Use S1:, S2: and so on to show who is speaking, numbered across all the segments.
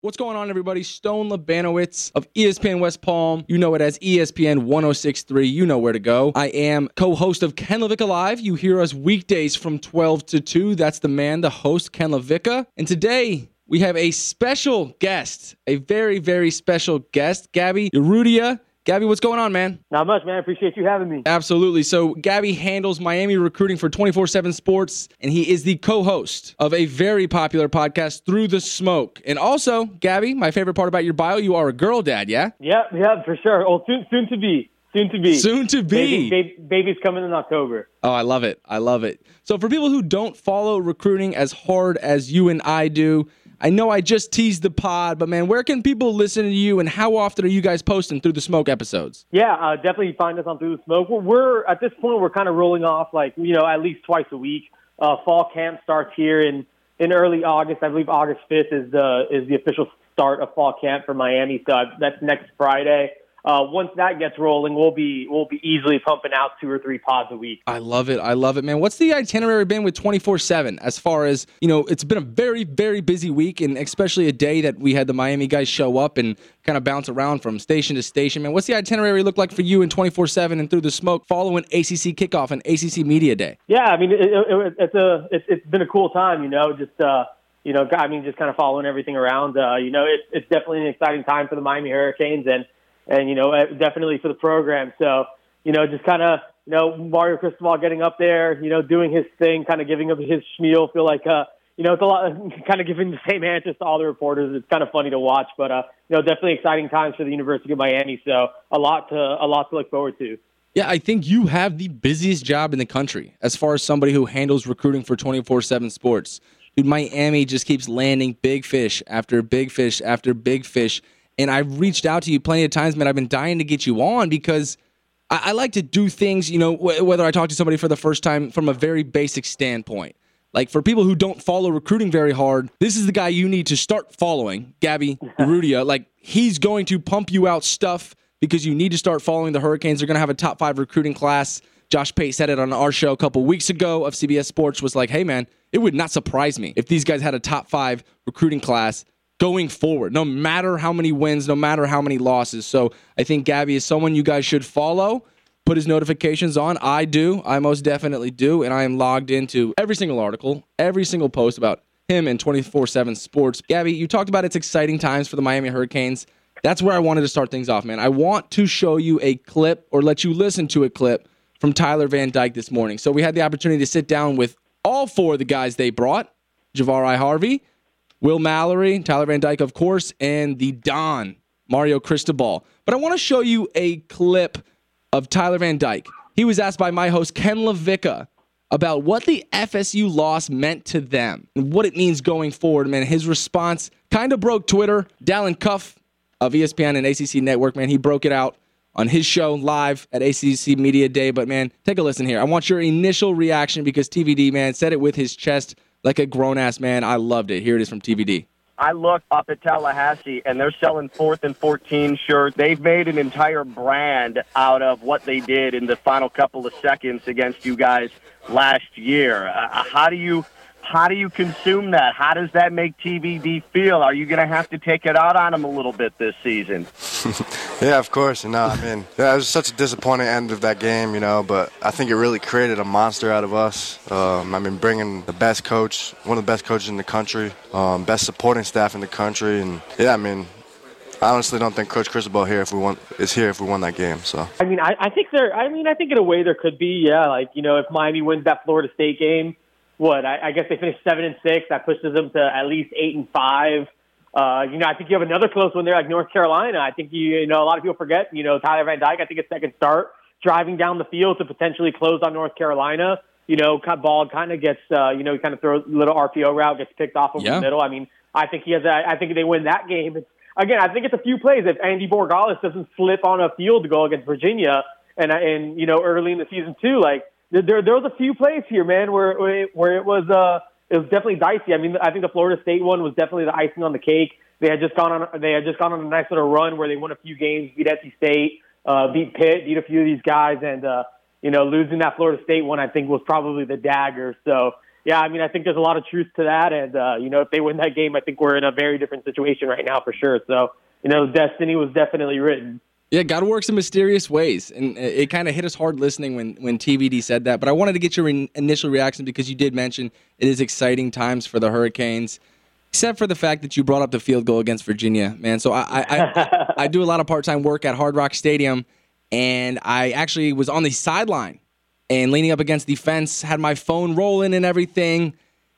S1: What's going on, everybody? Stone Labanowitz of ESPN West Palm. You know it as ESPN 1063. You know where to go. I am co host of Ken LaVicka Live. You hear us weekdays from 12 to 2. That's the man, the host, Ken LaVicka. And today, we have a special guest, a very, very special guest, Gaby Urrutia. Gaby, what's going on, man?
S2: Not much, man. Appreciate you having me.
S1: Absolutely. So, Gaby handles Miami recruiting for 24 7 Sports, and he is the co host of a very popular podcast, Through the Smoke. And also, Gaby, my favorite part about your bio, you are a girl dad, yeah?
S2: Yeah, yeah, for sure. Oh, soon, soon to be. Soon to be.
S1: Soon to be.
S2: Baby, baby, baby's coming in October.
S1: Oh, I love it. I love it. So, for people who don't follow recruiting as hard as you and I do, I know I just teased the pod, but man, where can people listen to you and how often are you guys posting through the smoke episodes?
S2: Yeah, uh, definitely find us on Through the Smoke. We're, we're at this point we're kind of rolling off like you know at least twice a week. Uh, fall camp starts here in in early August. I believe August fifth is the is the official start of fall camp for Miami. So uh, that's next Friday. Uh, once that gets rolling, we'll be we'll be easily pumping out two or three pods a week.
S1: I love it. I love it, man. What's the itinerary been with 24 7 as far as, you know, it's been a very, very busy week, and especially a day that we had the Miami guys show up and kind of bounce around from station to station, man. What's the itinerary look like for you in 24 7 and through the smoke following ACC kickoff and ACC Media Day?
S2: Yeah, I mean it, it, it's a it's, it's been a cool time, you know, just uh, you know, I mean, just kind of following everything around. Uh, you know, it, it's definitely an exciting time for the Miami Hurricanes and and you know, definitely for the program. So you know, just kind of you know Mario Cristobal getting up there, you know, doing his thing, kind of giving up his spiel. Feel like uh, you know, it's a lot, kind of giving the same answers to all the reporters. It's kind of funny to watch, but uh, you know, definitely exciting times for the University of Miami. So a lot to a lot to look forward to.
S1: Yeah, I think you have the busiest job in the country as far as somebody who handles recruiting for 24 7 sports. Dude, Miami just keeps landing big fish after big fish after big fish. And I've reached out to you plenty of times, man. I've been dying to get you on because I, I like to do things, you know, wh- whether I talk to somebody for the first time from a very basic standpoint. Like for people who don't follow recruiting very hard, this is the guy you need to start following, Gaby Urrutia. Like he's going to pump you out stuff because you need to start following the Hurricanes. They're going to have a top five recruiting class. Josh Pate said it on our show a couple weeks ago of CBS Sports. Was like, hey man, it would not surprise me if these guys had a top five recruiting class going forward, no matter how many wins, no matter how many losses. So I think Gaby is someone you guys should follow. Put his notifications on. I do. I most definitely do. And I am logged into every single article, every single post about him and 24 7 sports. Gaby, you talked about it's exciting times for the Miami Hurricanes. That's where I wanted to start things off, man. I want to show you a clip or let you listen to a clip from Tyler Van Dyke this morning. So we had the opportunity to sit down with all four of the guys they brought Jahfari Harvey, Will Mallory, Tyler Van Dyke, of course, and the Don, Mario Cristobal. But I want to show you a clip of Tyler Van Dyke. He was asked by my host, Ken LaVicka, about what the FSU loss meant to them and what it means going forward. Man, his response kind of broke Twitter. Dalen Cuff of ESPN and ACC Network, man, he broke it out on his show live at ACC Media Day. But man, take a listen here. I want your initial reaction because TVD, man, said it with his chest like a grown ass man. I loved it. Here it is from TVD.
S3: I look up at Tallahassee and they're selling fourth and 14 shirts. They've made an entire brand out of what they did in the final couple of seconds against you guys last year. Uh, how do you how do you consume that? How does that make TVD feel? Are you going to have to take it out on them a little bit this season?
S4: Yeah, of course. You know, I mean, yeah, it was such a disappointing end of that game, you know, but I think it really created a monster out of us. Um, I mean, bringing the best coach, one of the best coaches in the country, um, best supporting staff in the country, and yeah, I mean, I honestly don't think Coach Cristobal here if we won is here if we won that game. So
S2: I mean, I, I think there. I mean, I think in a way there could be. Yeah, like you know, if Miami wins that Florida State game, what I, I guess they finished seven and six. That pushes them to at least eight and five. Uh, you know, I think you have another close one there, like North Carolina. I think you, you know, a lot of people forget. You know, Tyler Van Dyke. I think his second start, driving down the field to potentially close on North Carolina. You know, ball kind of gets, uh, you know, he kind of throws a little RPO route, gets picked off over
S1: Yeah.
S2: the middle. I mean, I think he has. A, I think they win that game. It's, again, I think it's a few plays. If Andy Borregales doesn't slip on a field goal against Virginia, and and you know, early in the season too, like there there was a few plays here, man, where where it, was uh it was definitely dicey. I mean, I think the Florida State one was definitely the icing on the cake. They had just gone on they had just gone on a nice little run where they won a few games, beat NC State, uh, beat Pitt, beat a few of these guys, and uh, you know, losing that Florida State one, I think was probably the dagger. So yeah, I mean, I think there's a lot of truth to that, and uh, you know, if they win that game, I think we're in a very different situation right now for sure. So, you know, destiny was definitely written.
S1: Yeah, God works in mysterious ways, and it, kind of hit us hard listening when when TVD said that. But I wanted to get your in, initial reaction because you did mention it is exciting times for the Hurricanes, except for the fact that you brought up the field goal against Virginia, man. So I I, I, I do a lot of part time work at Hard Rock Stadium, and I actually was on the sideline and leaning up against the fence, had my phone rolling and everything,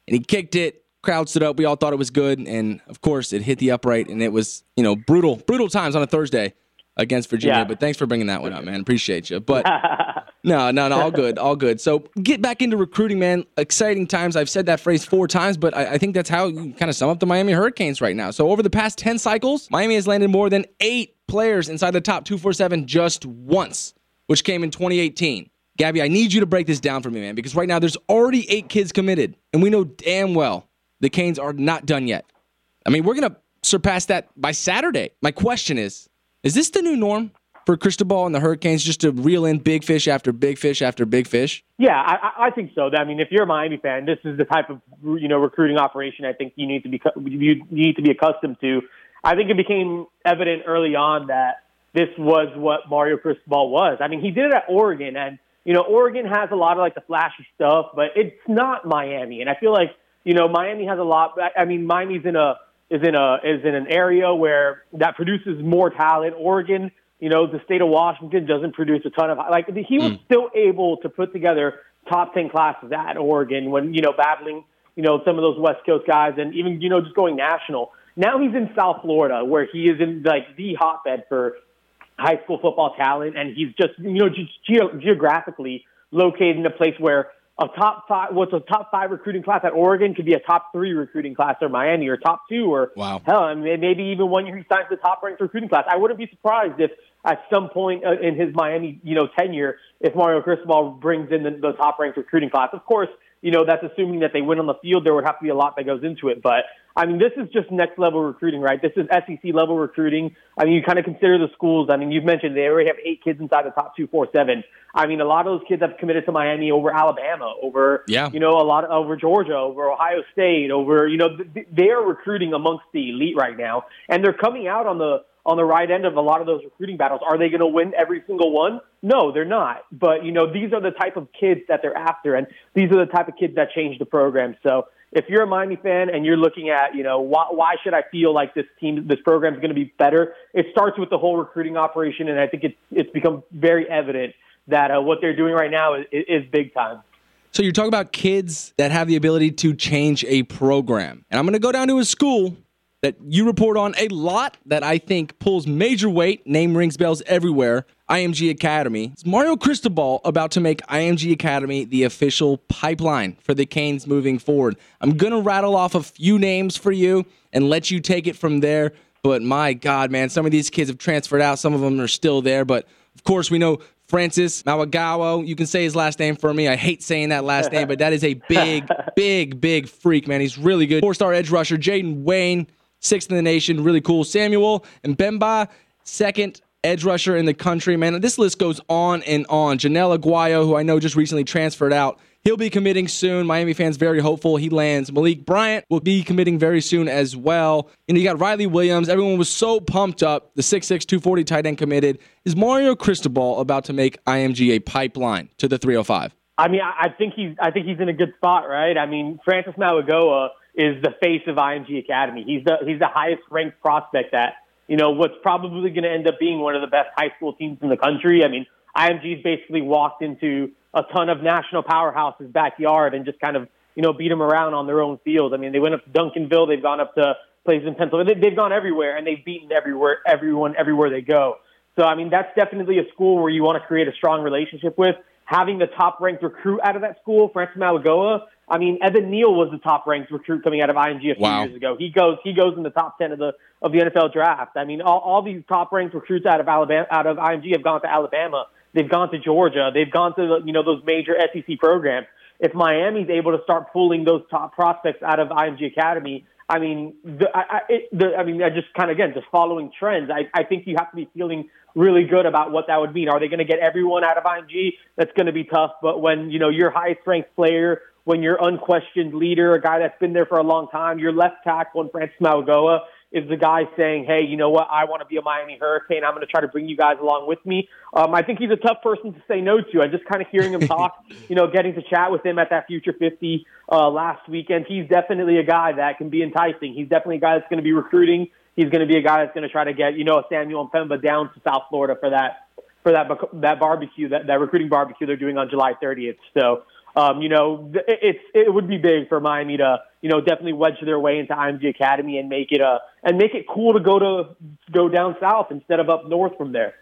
S1: and he kicked it. Crowd stood up. We all thought it was good, and of course, it hit the upright, and it was you know brutal, brutal times on a Thursday against Virginia.
S2: Yeah.
S1: But thanks for bringing that one up, man. Appreciate you. But no, no, no, all good, all good. So get back into recruiting, man. Exciting times. I've said that phrase four times, but I, I think that's how you kind of sum up the Miami Hurricanes right now. So over the past ten cycles, Miami has landed more than eight players inside the top two four seven just once, which came in 2018. Gaby, I need you to break this down for me, man, because right now there's already eight kids committed, and we know damn well the Canes are not done yet. I mean, we're gonna surpass that by Saturday. My question is, is this the new norm for Cristobal and the Hurricanes just to reel in big fish after big fish after big fish?
S2: Yeah, I, I- think so. I mean, if you're a Miami fan, this is the type of you know recruiting operation I think you need to be you need to be accustomed to. I think it became evident early on that this was what Mario Cristobal was. I mean, he did it at Oregon, and you know, Oregon has a lot of like the flashy stuff, but it's not Miami. And I feel like you know Miami has a lot. I mean, Miami's in a is in a is in an area where that produces more talent. Oregon, you know, the state of Washington doesn't produce a ton of like he was hmm. still able to put together top ten classes at Oregon when you know battling you know some of those West Coast guys and even you know just going national. Now he's in South Florida where he is in like the hotbed for high school football talent, and he's just you know just ge- geographically located in a place where a top five, what's a top five recruiting class at Oregon could be a top three recruiting class at Miami or top two or
S1: Wow.
S2: hell, I mean, maybe even one year he signs the top ranked recruiting class. I wouldn't be surprised if at some point uh, in his Miami you know tenure, if Mario Cristobal brings in the, the top ranked recruiting class. Of course, you know that's assuming that they win on the field. There would have to be a lot that goes into it, but I mean, this is just next level recruiting, right? This is SEC level recruiting. I mean, you kind of consider the schools. I mean, you've mentioned they already have eight kids inside the top two, four, seven. I mean, a lot of those kids have committed to Miami over Alabama, over
S1: Yeah.
S2: you know, a lot of, over Georgia, over Ohio State, over you know, th- they are recruiting amongst the elite right now, and they're coming out on the on the right end of a lot of those recruiting battles. Are they going to win every single one? No, they're not. But you know, these are the type of kids that they're after, and these are the type of kids that change the program. So if you're a Miami fan and you're looking at, you know, why, why should I feel like this team, this program is going to be better? It starts with the whole recruiting operation, and I think it's it's become very evident that uh, what they're doing right now is, is big time.
S1: So you're talking about kids that have the ability to change a program. And I'm going to go down to a school that you report on a lot that I think pulls major weight, name rings bells everywhere. IMG Academy. Is Mario Cristobal about to make IMG Academy the official pipeline for the Canes moving forward? I'm going to rattle off a few names for you and let you take it from there. But my God, man, some of these kids have transferred out. Some of them are still there. But of course, we know Francis Mauigoa. You can say his last name for me. I hate saying that last name, but that is a big, big, big freak, man. He's really good. Four star edge rusher, Jaden Wayne, sixth in the nation. Really cool. Samuel Mpemba, second edge rusher in the country, man. This list goes on and on. Janelle Aguayo, who I know just recently transferred out. He'll be committing soon. Miami fans very hopeful he lands. Malik Bryant will be committing very soon as well. And you got Riley Williams. Everyone was so pumped up. The 6'6", 240 tight end committed. Is Mario Cristobal about to make IMG a pipeline to the 305?
S2: I mean, I think he's I think he's in a good spot, right? I mean, Francis Mauigoa is the face of IMG Academy. He's the he's the highest ranked prospect at you know what's probably going to end up being one of the best high school teams in the country. I mean, IMG's basically walked into a ton of national powerhouses' backyard and just kind of you know beat them around on their own field. I mean, they went up to Duncanville, they've gone up to places in Pennsylvania, They- they've gone everywhere and they've beaten everywhere everyone everywhere they go. So I mean, that's definitely a school where you want to create a strong relationship with. Having the top ranked recruit out of that school, Francis Mauigoa. I mean, Evan Neal was the top ranked recruit coming out of IMG a few
S1: Wow.
S2: years ago. He goes he goes in the top ten of the of the NFL draft. I mean, all, all these top ranked recruits out of Alabama out of IMG have gone to Alabama. They've gone to Georgia. They've gone to you know those major SEC programs. If Miami's able to start pulling those top prospects out of IMG Academy, I mean, the, I, I, it, the, I mean, I just kind of again just following trends. I, I think you have to be feeling really good about what that would mean. Are they going to get everyone out of IMG? That's going to be tough. But when you know your highest ranked player when your unquestioned leader, a guy that's been there for a long time, your left tackle, and Francis Mauigoa is the guy saying, "Hey, you know what? I want to be a Miami Hurricane. I'm going to try to bring you guys along with me." Um, I think he's a tough person to say no to. I just kind of hearing him talk, you know, getting to chat with him at that Future 50 uh, last weekend. He's definitely a guy that can be enticing. He's definitely a guy that's going to be recruiting. He's going to be a guy that's going to try to get, you know, Samuel Mpemba down to South Florida for that for that that barbecue that that recruiting barbecue they're doing on July 30th. So um, you know, it's it would be big for Miami to you know definitely wedge their way into IMG Academy and make it a and make it cool to go to go down south instead of up north from there.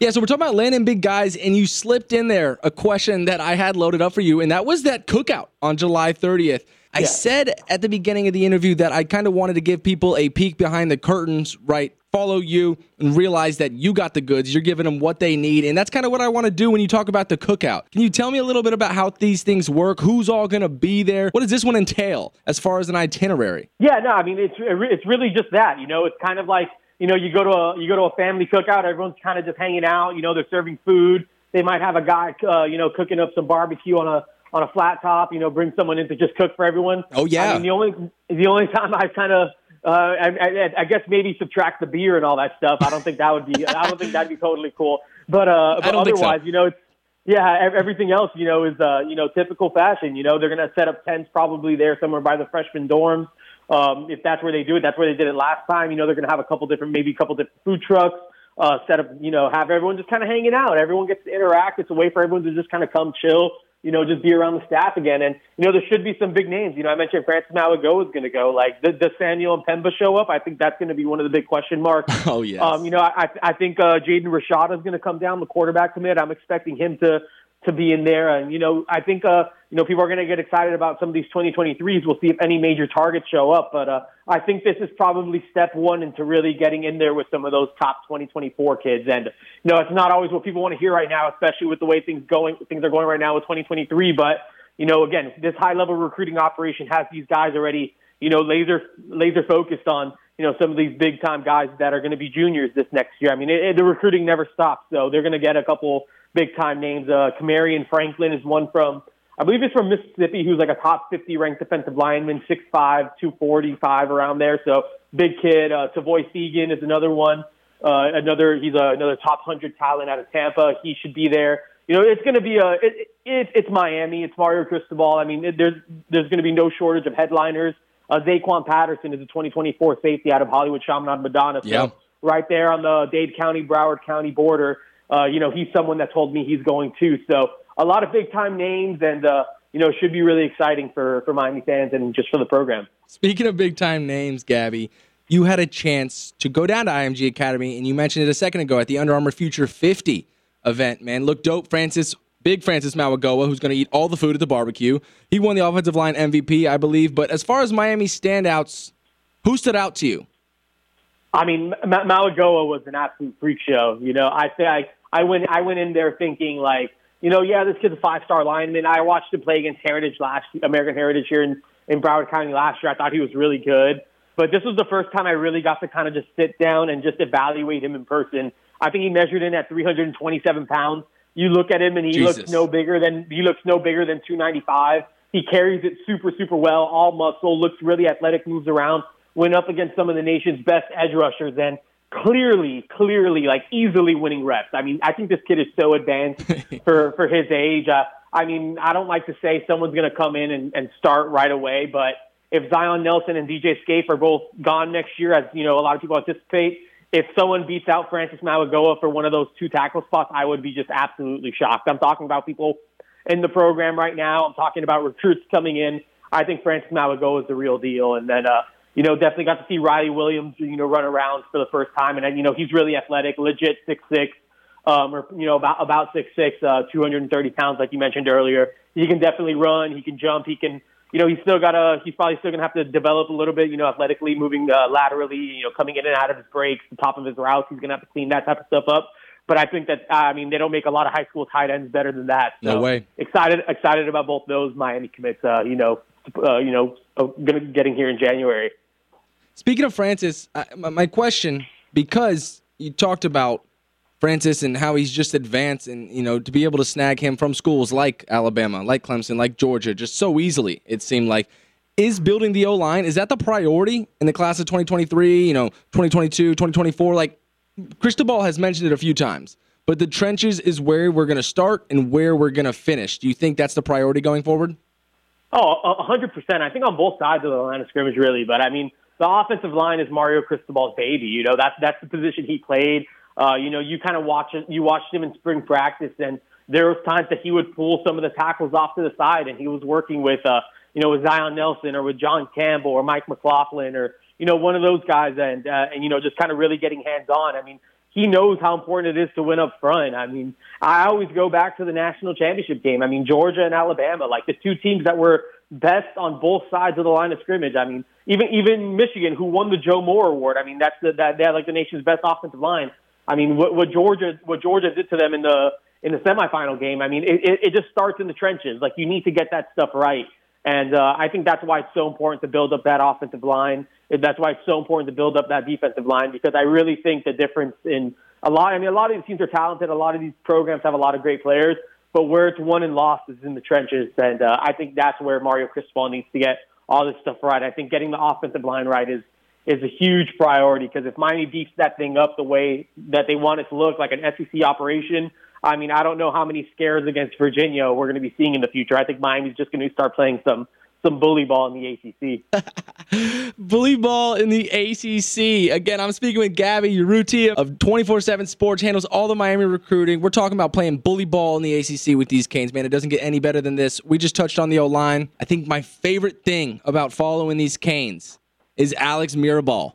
S1: Yeah, so we're talking about landing big guys, and you slipped in there a question that I had loaded up for you, and that was that cookout on July 30th. I yeah. said at the beginning of the interview that I kind of wanted to give people a peek behind the curtains, right? Follow you and realize that you got the goods. You're giving them what they need. And that's kind of what I want to do when you talk about the cookout. Can you tell me a little bit about how these things work? Who's all going to be there? What does this one entail as far as an itinerary?
S2: Yeah, no, I mean, it's, it's really just that. You know, it's kind of like, you know, you go to a, you go to a family cookout, everyone's kind of just hanging out. You know, they're serving food. They might have a guy, uh, you know, cooking up some barbecue on a on a flat top, you know, bring someone in to just cook for everyone.
S1: Oh yeah.
S2: I mean, the only the only time I've kind of uh, I, I, I guess maybe subtract the beer and all that stuff. I don't think that would be. I don't think that'd be totally cool. But uh, but otherwise, so. you know, it's yeah. Everything else, you know, is uh, you know typical fashion. You know, they're gonna set up tents probably there somewhere by the freshman dorms. Um, if that's where they do it, that's where they did it last time. You know, they're gonna have a couple different, maybe a couple different food trucks. Uh, set up, you know, have everyone just kind of hanging out. Everyone gets to interact. It's a way for everyone to just kind of come chill, you know, just be around the staff again. And, you know, there should be some big names. You know, I mentioned Francis Mauigoa is going to go. Like, does, does Samuel Mpemba show up? I think that's going to be one of the big question marks.
S1: Oh, yeah.
S2: Um, you know, I, I think uh, Jaden Rashada is going to come down, the quarterback commit. I'm expecting him to to be in there. And, you know, I think, uh, you know, people are going to get excited about some of these 2023s. We'll see if any major targets show up. But uh, I think this is probably step one into really getting in there with some of those top 2024 kids. And, you know, it's not always what people want to hear right now, especially with the way things going, things are going right now with 2023. But, you know, again, this high level recruiting operation has these guys already, you know, laser, laser focused on, you know, some of these big time guys that are going to be juniors this next year. I mean, it, it, the recruiting never stops. So they're going to get a couple big time names. Uh, Kamarion Franklin is one from, I believe it's from Mississippi, who's like a top 50 ranked defensive lineman, 6'5, 245 around there. So big kid. Uh, Tavoy Feagin is another one. Uh, another, he's a, another top 100 talent out of Tampa. He should be there. You know, it's going to be a, it, it, it's Miami. It's Mario Cristobal. I mean, it, there's, there's going to be no shortage of headliners. Uh, Zaquan Patterson is a 2024 safety out of Hollywood Chaminade Madonna. So
S1: yeah.
S2: right there on the Dade County, Broward County border uh, you know, he's someone that told me he's going too. So a lot of big time names and, uh, you know, should be really exciting for, for Miami fans and just for the program.
S1: Speaking of big time names, Gaby, you had a chance to go down to IMG Academy, and you mentioned it a second ago at the Under Armour Future 50 event, man. Look dope. Francis, big Francis Mauigoa, who's going to eat all the food at the barbecue. He won the offensive line MVP, I believe. But as far as Miami standouts, who stood out to you?
S2: I mean, M- Mauigoa was an absolute freak show. You know, I say I, went I went in there thinking like, you know, yeah, this kid's a five star lineman. I watched him play against Heritage last American Heritage here in, in Broward County last year. I thought he was really good. But this was the first time I really got to kind of just sit down and just evaluate him in person. I think he measured in at 327 pounds. You look at him and he Jesus. looks no bigger than he looks no bigger than 295. He carries it super super well, all muscle, looks really athletic, moves around. Went up against some of the nation's best edge rushers and clearly, clearly, like easily winning reps. I mean, I think this kid is so advanced for for his age. Uh, I mean, I don't like to say someone's going to come in and, and start right away, but if Zion Nelson and DJ Scaife are both gone next year, as you know, a lot of people anticipate, if someone beats out Francis Mauigoa for one of those two tackle spots, I would be just absolutely shocked. I'm talking about people in the program right now. I'm talking about recruits coming in. I think Francis Mauigoa is the real deal, and then. uh you know, definitely got to see Riley Williams, you know, run around for the first time. And, you know, he's really athletic, legit six six, um, or, you know, about, about six six, uh, 230 pounds, like you mentioned earlier. He can definitely run. He can jump. He can, you know, he's still got a, he's probably still going to have to develop a little bit, you know, athletically, moving uh, laterally, you know, coming in and out of his breaks, the top of his routes. He's going to have to clean that type of stuff up. But I think that, uh, I mean, they don't make a lot of high school tight ends better than that.
S1: So
S2: no
S1: way.
S2: Excited, excited about both those Miami commits, uh, you know, uh, you know, uh, gonna, getting here in January.
S1: Speaking of Francis, I, my question, because you talked about Francis and how he's just advanced and you know to be able to snag him from schools like Alabama, like Clemson, like Georgia just so easily it seemed like is building the O-line is that the priority in the class of 2023, you know, 2022, 2024 like Cristobal has mentioned it a few times. But the trenches is where we're going to start and where we're going to finish. Do you think that's the priority going forward?
S2: Oh, 100%. I think on both sides of the line of scrimmage, really. But I mean, the offensive line is Mario Cristobal's baby. You know, that's that's the position he played. Uh, you know, you kind of watch. You watched him in spring practice, and there was times that he would pull some of the tackles off to the side, and he was working with, uh, you know, with Zion Nelson or with John Campbell or Mike McLaughlin or you know one of those guys, and uh, and you know just kind of really getting hands on. I mean, he knows how important it is to win up front. I mean, I always go back to the national championship game. I mean, Georgia and Alabama, like the two teams that were best on both sides of the line of scrimmage. I mean, even even Michigan, who won the Joe Moore Award. I mean, that's the, that they had like the nation's best offensive line. I mean, what, what Georgia what Georgia did to them in the in the semifinal game. I mean, it, it, just starts in the trenches. Like you need to get that stuff right, and uh, I think that's why it's so important to build up that offensive line. That's why it's so important to build up that defensive line because I really think the difference in a lot. I mean, a lot of these teams are talented. A lot of these programs have a lot of great players, but where it's won and lost is in the trenches, and uh, I think that's where Mario Cristobal needs to get all this stuff right. I think getting the offensive line right is is a huge priority because if Miami beats that thing up the way that they want it to look, like an SEC operation, I mean, I don't know how many scares against Virginia we're going to be seeing in the future. I think Miami's just going to start playing some some bully ball in the
S1: ACC. bully ball in the ACC. Again, I'm speaking with Gaby Urrutia of 24/7 Sports, handles all the Miami recruiting. We're talking about playing bully ball in the ACC with these Canes, man. It doesn't get any better than this. We just touched on the O line. I think my favorite thing about following these Canes is Alex Mirabal.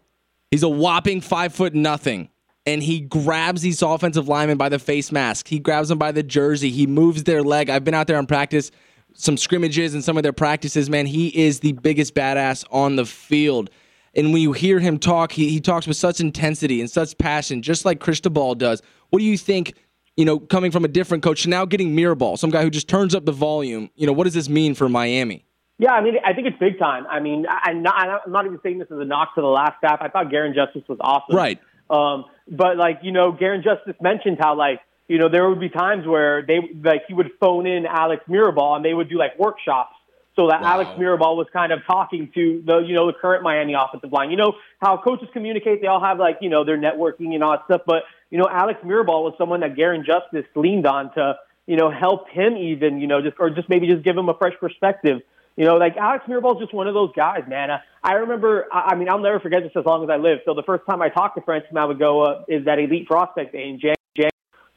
S1: He's a whopping five foot nothing. And he grabs these offensive linemen by the face mask. He grabs them by the jersey. He moves their leg. I've been out there on practice some scrimmages and some of their practices, man, he is the biggest badass on the field. And when you hear him talk, he, he talks with such intensity and such passion, just like Cristobal does. What do you think, you know, coming from a different coach now getting Mirabal, some guy who just turns up the volume, you know, what does this mean for Miami?
S2: Yeah, I mean, I think it's big time. I mean, I'm not, I'm not even saying this as a knock to the last staff. I thought Garin Justice was awesome.
S1: Right.
S2: Um, but, like, you know, Garin Justice mentioned how, like, you know, there would be times where they like he would phone in Alex Mirabal and they would do like workshops so that wow. Alex Mirabal was kind of talking to the you know the current Miami offensive line. You know how coaches communicate; they all have like you know their networking and all that stuff. But you know, Alex Mirabal was someone that Garin Justice leaned on to you know help him even you know just or just maybe just give him a fresh perspective. You know, like Alex Mirabal is just one of those guys, man. I remember, I, I mean, I'll never forget this as long as I live. So the first time I talked to Francis Mauigoa is that Elite Prospect Day in January.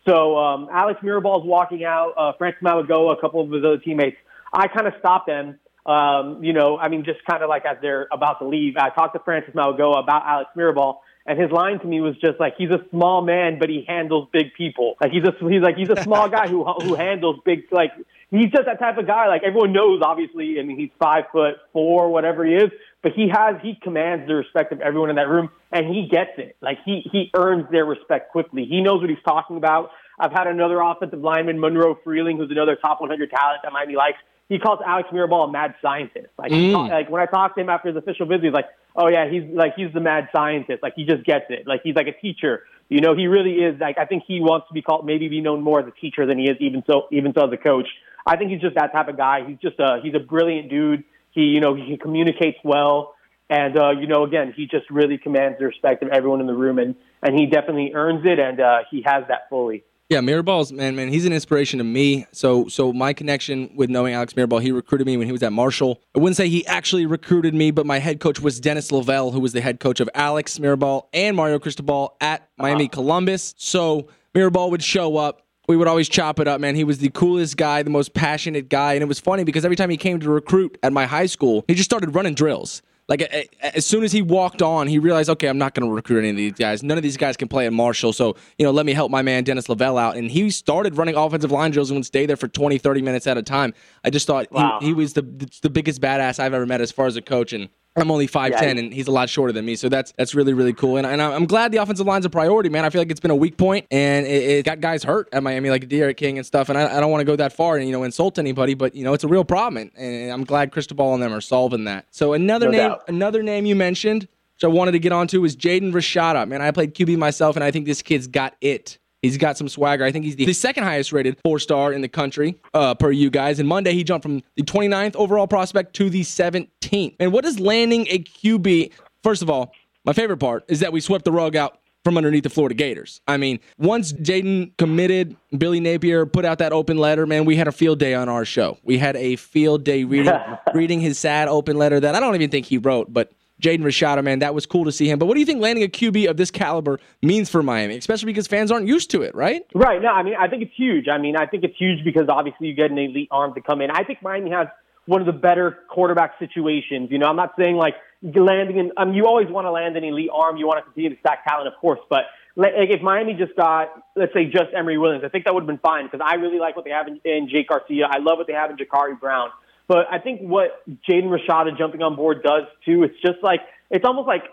S2: So um, Alex Mirabal's walking out, uh, Francis Mauigoa, a couple of his other teammates. I kind of stopped them. Um, you know, I mean, just kind of like as they're about to leave, I talked to Francis Mauigoa about Alex Mirabal, and his line to me was just like, he's a small man, but he handles big people. Like he's a he's like he's a small guy who who handles big like he's just that type of guy. Like everyone knows, obviously. I mean, he's five foot four, whatever he is, but he has he commands the respect of everyone in that room, and he gets it. Like he he earns their respect quickly. He knows what he's talking about. I've had another offensive lineman, Monroe Freeling, who's another top 100 talent that Miami likes. He calls Alex Mirabal a mad scientist. Like, mm. like when I talked to him after his official visit, he's like, "Oh yeah, he's like he's the mad scientist. Like he just gets it. Like he's like a teacher. You know, he really is. Like I think he wants to be called, maybe be known more as a teacher than he is even so even so as a coach. I think he's just that type of guy. He's just a he's a brilliant dude. He you know he communicates well. And uh, you know, again, he just really commands the respect of everyone in the room, and and he definitely earns it, and uh, he has that fully.
S1: Yeah, Mirabal's man, man, he's an inspiration to me. So, so my connection with knowing Alex Mirabal, he recruited me when he was at Marshall. I wouldn't say he actually recruited me, but my head coach was Dennis Lavelle, who was the head coach of Alex Mirabal and Mario Cristobal at Miami uh-huh. Columbus. So Mirabal would show up. We would always chop it up, man. He was the coolest guy, the most passionate guy, and it was funny because every time he came to recruit at my high school, he just started running drills. Like as soon as he walked on, he realized, okay, I'm not going to recruit any of these guys. None of these guys can play at Marshall, so you know, let me help my man Dennis Lavelle out. And he started running offensive line drills and would stay there for 20, 30 minutes at a time. I just thought wow. he, he was the the biggest badass I've ever met as far as a coach, and I'm only 5'10 yeah, and he's a lot shorter than me. So that's that's really, really cool. And, and I'm glad the offensive line's a priority, man. I feel like it's been a weak point and it, it got guys hurt at Miami, like D'Eriq King and stuff. And I, I don't want to go that far and, you know, insult anybody, but, you know, it's a real problem. And, and I'm glad Cristobal and them are solving that. So another no name, doubt. another name you mentioned, which I wanted to get onto, is Jaden Rashada. Man, I played QB myself, and I think this kid's got it. He's got some swagger. I think he's the, the second highest rated four star in the country uh, per you guys. And Monday, he jumped from the 29th overall prospect to the 17th. And what is landing a QB? First of all, my favorite part is that we swept the rug out from underneath the Florida Gators. I mean, once Jaden committed, Billy Napier put out that open letter, man, we had a field day on our show. We had a field day reading reading his sad open letter that I don't even think he wrote, but Jaden Rashada, man, that was cool to see him. But what do you think landing a QB of this caliber means for Miami, especially because fans aren't used to it, right?
S2: Right. No, I mean, I think it's huge. I mean, I think it's huge because obviously you get an elite arm to come in. I think Miami has one of the better quarterback situations. You know, I'm not saying like landing in, I mean, you always want to land an elite arm. You want to continue to stack talent, of course, but like if Miami just got, let's say, just Emory Williams, I think that would have been fine because I really like what they have in, in Jake Garcia. I love what they have in Jacurri Brown. But I think what Jaden Rashada jumping on board does too, it's just like it's almost like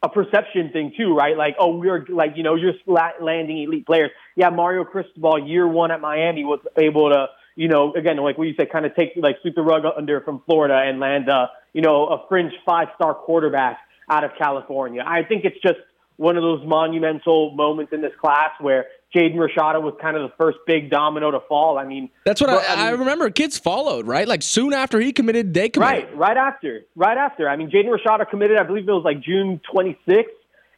S2: a perception thing too, right? Like, oh, we're like, you know, you're landing elite players. Yeah, Mario Cristobal, year one at Miami, was able to, you know, again, like what you said, kind of take like sweep the rug under from Florida and land, uh, you know, a fringe five star quarterback out of California. I think it's just one of those monumental moments in this class where Jaden Rashada was kind of the first big domino to fall. I mean,
S1: that's what but, I, I, mean, I, remember. Kids followed, right? Like soon after he committed, they committed.
S2: Right, right after, right after. I mean, Jaden Rashada committed. I believe it was like June 26th,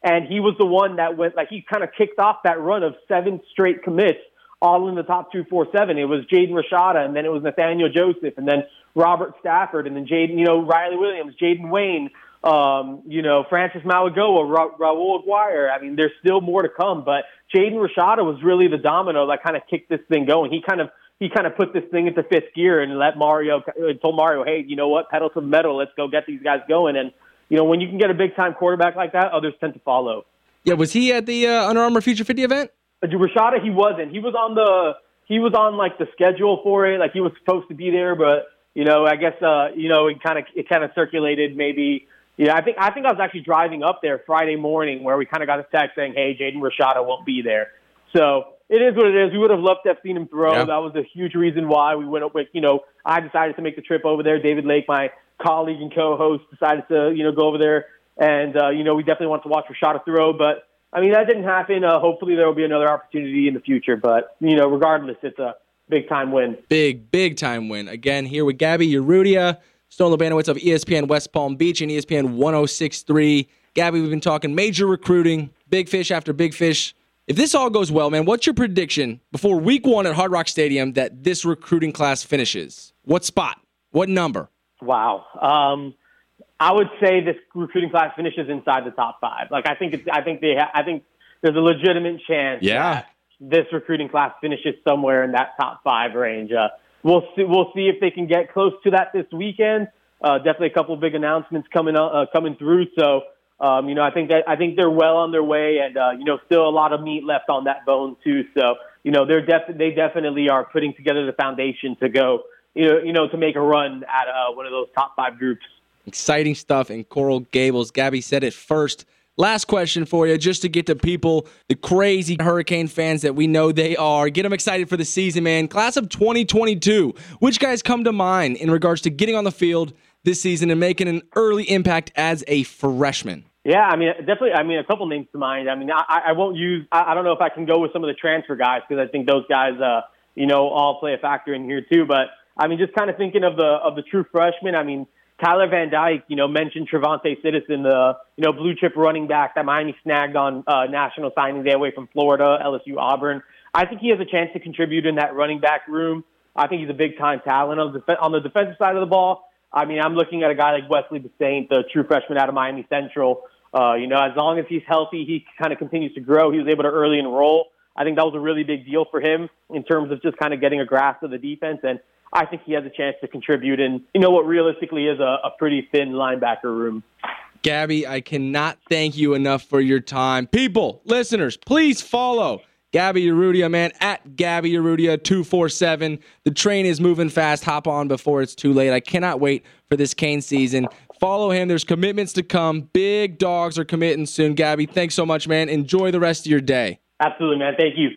S2: and he was the one that went like he kind of kicked off that run of seven straight commits, all in the top two, four, seven. It was Jaden Rashada, and then it was Nathaniel Joseph, and then Robert Stafford, and then Jaden, you know, Riley Williams, Jaden Wayne um, you know, Francis Mauigoa, Ra- Raul Aguirre. I mean, there's still more to come, but Jaden Rashada was really the domino that kind of kicked this thing going. He kind of he kind of put this thing into fifth gear and let Mario told Mario, hey, you know what, pedal to the metal, let's go get these guys going. And you know, when you can get a big time quarterback like that, others tend to follow.
S1: Yeah, was he at the uh, Under Armour Future 50 event?
S2: Uh, Rashada, he wasn't. He was on the he was on like the schedule for it. Like he was supposed to be there, but you know, I guess uh, you know, it kind of it kind of circulated maybe yeah, I think I think I was actually driving up there Friday morning where we kind of got a text saying, "Hey, Jaden Rashada won't be there." So it is what it is. We would have loved to have seen him throw. Yeah. That was a huge reason why we went up with. You know, I decided to make the trip over there. David Lake, my colleague and co-host, decided to you know go over there, and uh, you know we definitely want to watch Rashada throw. But I mean that didn't happen. Uh, hopefully there will be another opportunity in the future. But you know, regardless, it's a big time win.
S1: Big big time win again here with Gaby Urrutia. Stone Labanowitz of ESPN West Palm Beach and ESPN 1063. Gaby, we've been talking major recruiting, big fish after big fish. If this all goes well, man, what's your prediction before week one at Hard Rock Stadium that this recruiting class finishes? What spot? What number?
S2: Wow. Um, I would say this recruiting class finishes inside the top five. Like I think it's, I think they, ha- I think there's a legitimate chance.
S1: Yeah.
S2: this recruiting class finishes somewhere in that top five range. Uh, we'll see. We'll see if they can get close to that this weekend. Uh, definitely a couple big announcements coming uh, coming through. So um, you know, I think that I think they're well on their way, and uh, you know, still a lot of meat left on that bone too. So you know, they're def- they definitely are putting together the foundation to go. You know, you know, to make a run at uh, one of those top five groups.
S1: Exciting stuff in Coral Gables. Gaby said it first. Last question for you, just to get to people, the crazy Hurricane fans that we know they are. Get them excited for the season, man. Class of 2022. Which guys come to mind in regards to getting on the field this season and making an early impact as a freshman?
S2: Yeah, I mean, definitely. I mean, a couple names to mind. I mean, I, I won't use. I, I don't know if I can go with some of the transfer guys because I think those guys, uh, you know, all play a factor in here too. But I mean, just kind of thinking of the of the true freshmen. I mean, Tyler Van Dyke, you know, mentioned TreVonte' Citizen, the you know blue chip running back that Miami snagged on uh, national signing day away from Florida, LSU, Auburn. I think he has a chance to contribute in that running back room. I think he's a big time talent on the, on the defensive side of the ball. I mean, I'm looking at a guy like Wesley Bissainthe, the true freshman out of Miami Central. Uh, you know, as long as he's healthy, he kind of continues to grow. He was able to early enroll. I think that was a really big deal for him in terms of just kind of getting a grasp of the defense and I think he has a chance to contribute in, you know, what realistically is a, a pretty thin linebacker room.
S1: Gaby, I cannot thank you enough for your time. People, listeners, please follow Gaby Urrutia, man, at Gaby Urrutia 247. The train is moving fast. Hop on before it's too late. I cannot wait for this Cane season. Follow him. There's commitments to come. Big dogs are committing soon. Gaby, thanks so much, man. Enjoy the rest of your day.
S2: Absolutely, man. Thank you.